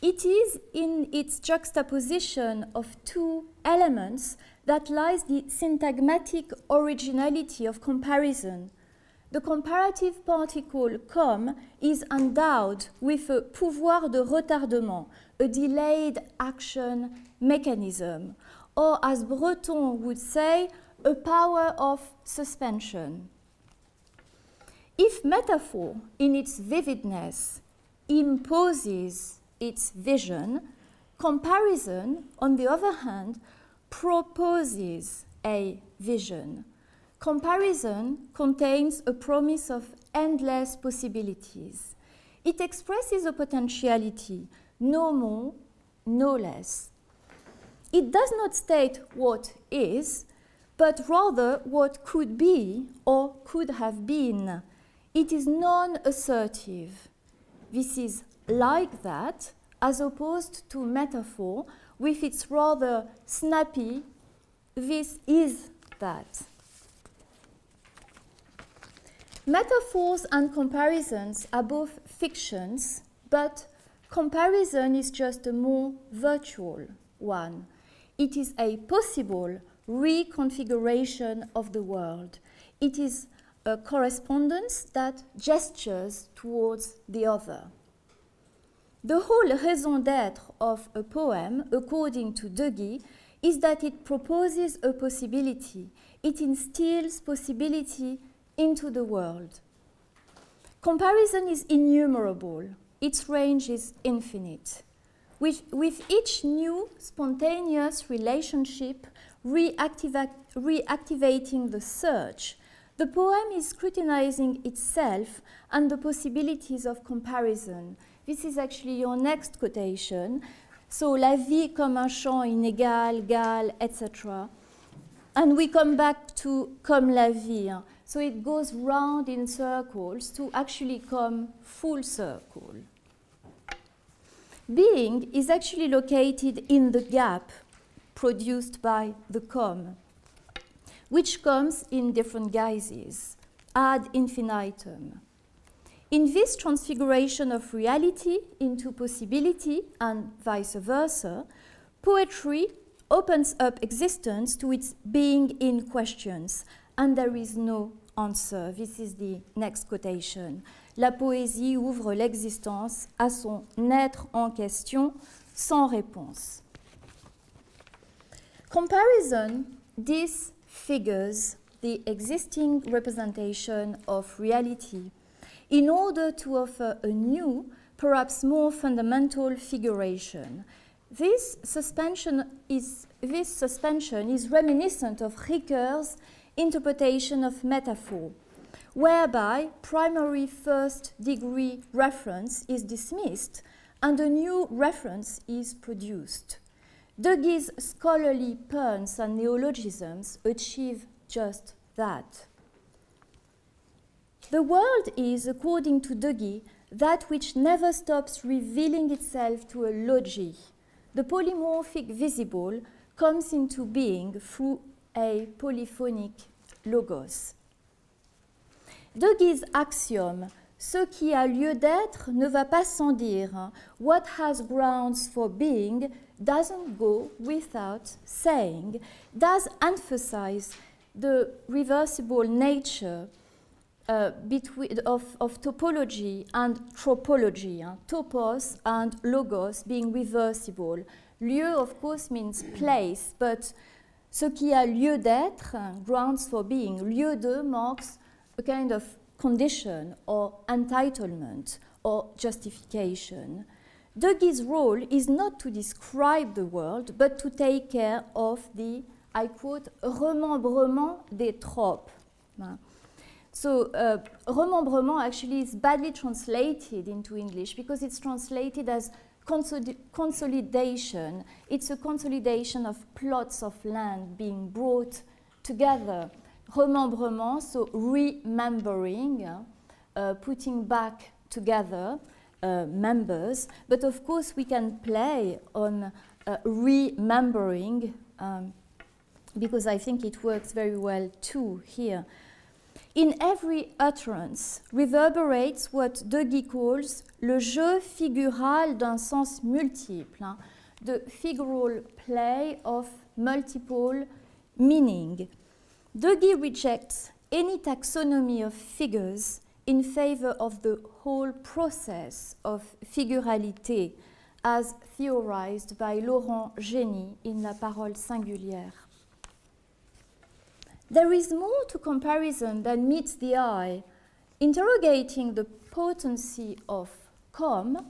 it is in its juxtaposition of two elements that lies the syntagmatic originality of comparison. The comparative particle comme is endowed with a pouvoir de retardement, a delayed action mechanism, or as Breton would say, a power of suspension. If metaphor, in its vividness, imposes its vision, comparison, on the other hand, proposes a vision. Comparison contains a promise of endless possibilities. It expresses a potentiality, no more, no less. It does not state what is, but rather what could be or could have been. It is non assertive. This is like that, as opposed to metaphor, with its rather snappy, this is that. Metaphors and comparisons are both fictions, but comparison is just a more virtual one. It is a possible reconfiguration of the world. It is a correspondence that gestures towards the other. The whole raison d'etre of a poem, according to Deguy, is that it proposes a possibility, it instills possibility into the world. Comparison is innumerable, its range is infinite. With, with each new spontaneous relationship reactiva- reactivating the search, the poem is scrutinizing itself and the possibilities of comparison. This is actually your next quotation. So, la vie comme un champ inégal, gal, etc. And we come back to comme la vie. So it goes round in circles to actually come full circle. Being is actually located in the gap produced by the come which comes in different guises, ad infinitum. In this transfiguration of reality into possibility and vice versa, poetry opens up existence to its being in questions, and there is no answer. This is the next quotation. La poésie ouvre l'existence à son être en question sans réponse. Comparison disfigures the existing representation of reality in order to offer a new, perhaps more fundamental figuration. This suspension is, this suspension is reminiscent of Ricoeur's interpretation of metaphor, whereby primary first degree reference is dismissed and a new reference is produced. Deguy's scholarly puns and neologisms achieve just that. The world is, according to Deguy, that which never stops revealing itself to a logi. The polymorphic visible comes into being through a polyphonic logos. Duggie's axiom ce qui a lieu d'être ne va pas sans dire. What has grounds for being doesn't go without saying, does emphasize the reversible nature uh, between, of, topology and tropology, hein? topos and logos being reversible. Lieu, of course, means place, but ce qui a lieu d'être, grounds for being, lieu de marks a kind of condition or entitlement or justification. Deguy's role is not to describe the world, but to take care of the, I quote, remembrement des tropes. So, uh, remembrement actually is badly translated into English because it's translated as consolidation. It's a consolidation of plots of land being brought together. Remembrement, so remembering, uh, putting back together. uh, members, but of course we can play on uh, remembering um, because I think it works very well too here. In every utterance reverberates what Guy calls le jeu figural d'un sens multiple, hein, the figural play of multiple meaning. Guy rejects any taxonomy of figures in favor of the whole process of figuralité as theorized by Laurent Jenny in La Parole singulière. There is more to comparison than meets the eye. Interrogating the potency of com,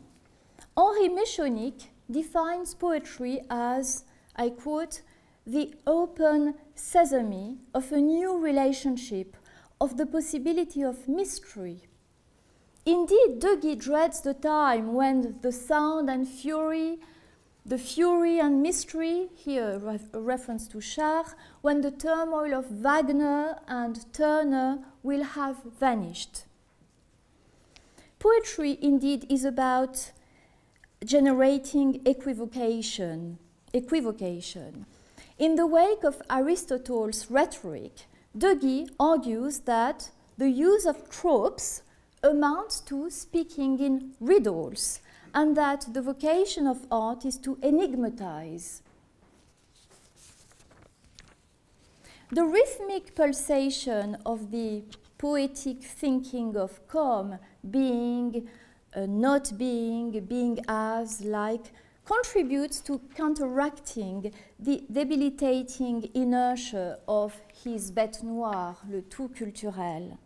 Henri Meschonnic defines poetry as, I quote, the open sesame of a new relationship, of the possibility of mystery. Indeed, Deguy dreads the time when the sound and fury the fury and mystery, here a reference to Char, when the turmoil of Wagner and Turner will have vanished. Poetry, indeed, is about generating equivocation. Equivocation. In the wake of Aristotle's rhetoric, Deguy argues that the use of tropes amounts to speaking in riddles and that the vocation of art is to enigmatize. The rhythmic pulsation of the poetic thinking of com, being, uh, not being, being as, like, contributes to counteracting the debilitating inertia of his bête noire, le tout culturel.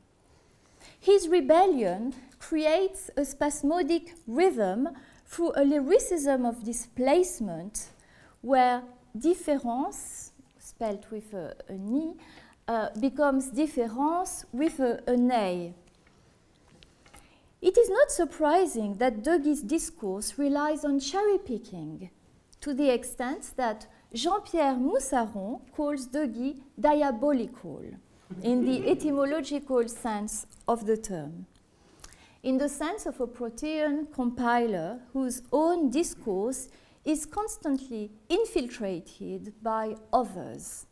His rebellion creates a spasmodic rhythm through a lyricism of displacement where difference, spelled with a, a ni, uh, becomes difference with a, a. It is not surprising that De discourse relies on cherry picking to the extent that Jean Pierre Moussaron calls De diabolical in the etymological sense of the term in the sense of a Protean compiler whose own discourse is constantly infiltrated by others.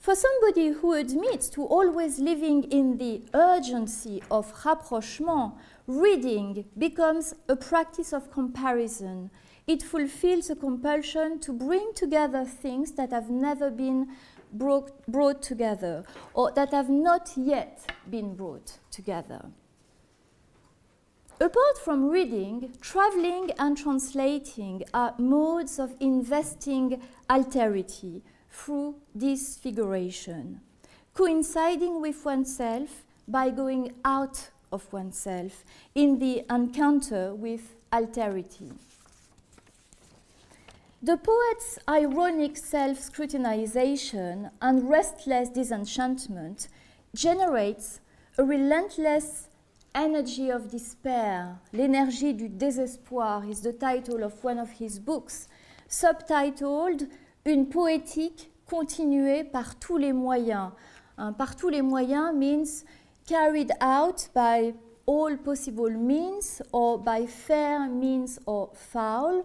For somebody who admits to always living in the urgency of rapprochement, reading becomes a practice of comparison. It fulfills a compulsion to bring together things that have never been brought, brought together or that have not yet been brought together. Apart from reading, traveling and translating are modes of investing alterity through disfiguration, coinciding with oneself by going out of oneself in the encounter with alterity. The poet's ironic self scrutinization and restless disenchantment generates a relentless Energy of Despair, L'énergie du désespoir is the title of one of his books, subtitled Une poétique continuée par tous les moyens. Um, par tous les moyens means carried out by all possible means or by fair means or foul,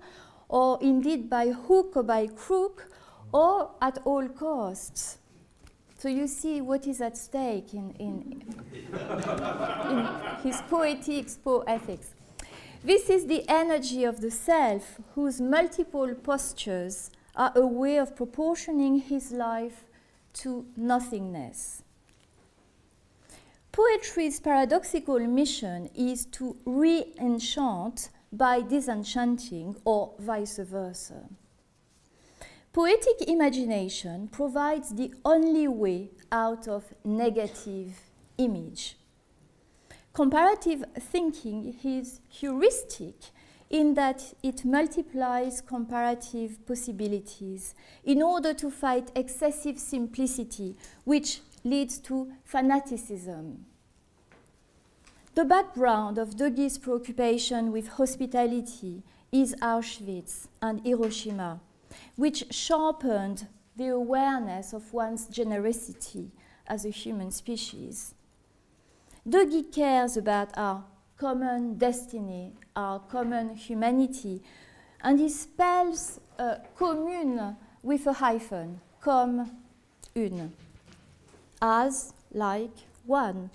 or indeed by hook or by crook, or at all costs. So you see what is at stake in, in, his poetic poetics. This is the energy of the self, whose multiple postures are a way of proportioning his life to nothingness. Poetry's paradoxical mission is to re enchant by disenchanting, or vice versa. Poetic imagination provides the only way out of negative image. Comparative thinking is heuristic in that it multiplies comparative possibilities in order to fight excessive simplicity, which leads to fanaticism. The background of De preoccupation with hospitality is Auschwitz and Hiroshima which sharpened the awareness of one's generosity as a human species. De cares about our common destiny, our common humanity. And he spells uh, commune with a hyphen, comme une, as, like, one.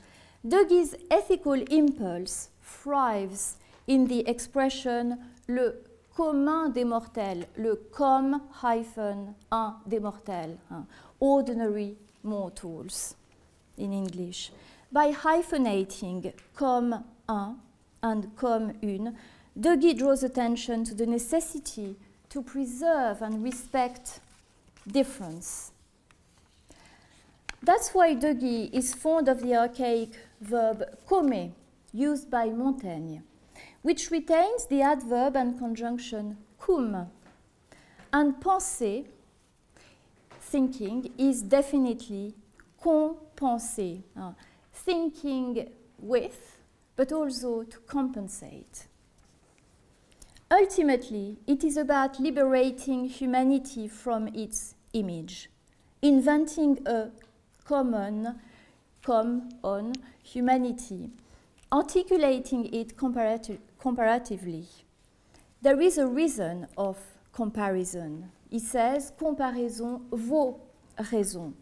Guy's ethical impulse thrives in the expression le commun des mortels, le comme hyphen un des mortels, hein, ordinary mortals in English. By hyphenating comme un and comme une, Deguy draws attention to the necessity to preserve and respect difference. That's why Deguy is fond of the archaic verb comer, used by Montaigne, which retains the adverb and conjunction cum. And penser, thinking, is definitely compenser, uh, thinking with, but also to compensate. Ultimately, it is about liberating humanity from its image, inventing a common, come on, humanity, articulating it comparati- comparatively. There is a reason of comparison. He says, comparaison vaut raison.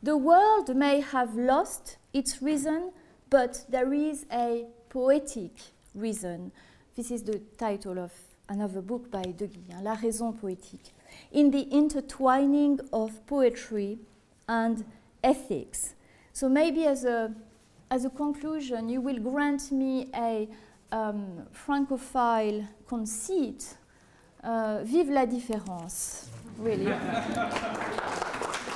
The world may have lost its reason, but there is a poetic reason. This is the title of another book by Deguy, La raison poétique. In the intertwining of poetry and ethics. So maybe as a, as a conclusion, you will grant me a um, francophile conceit. Uh, vive la différence, really. [laughs]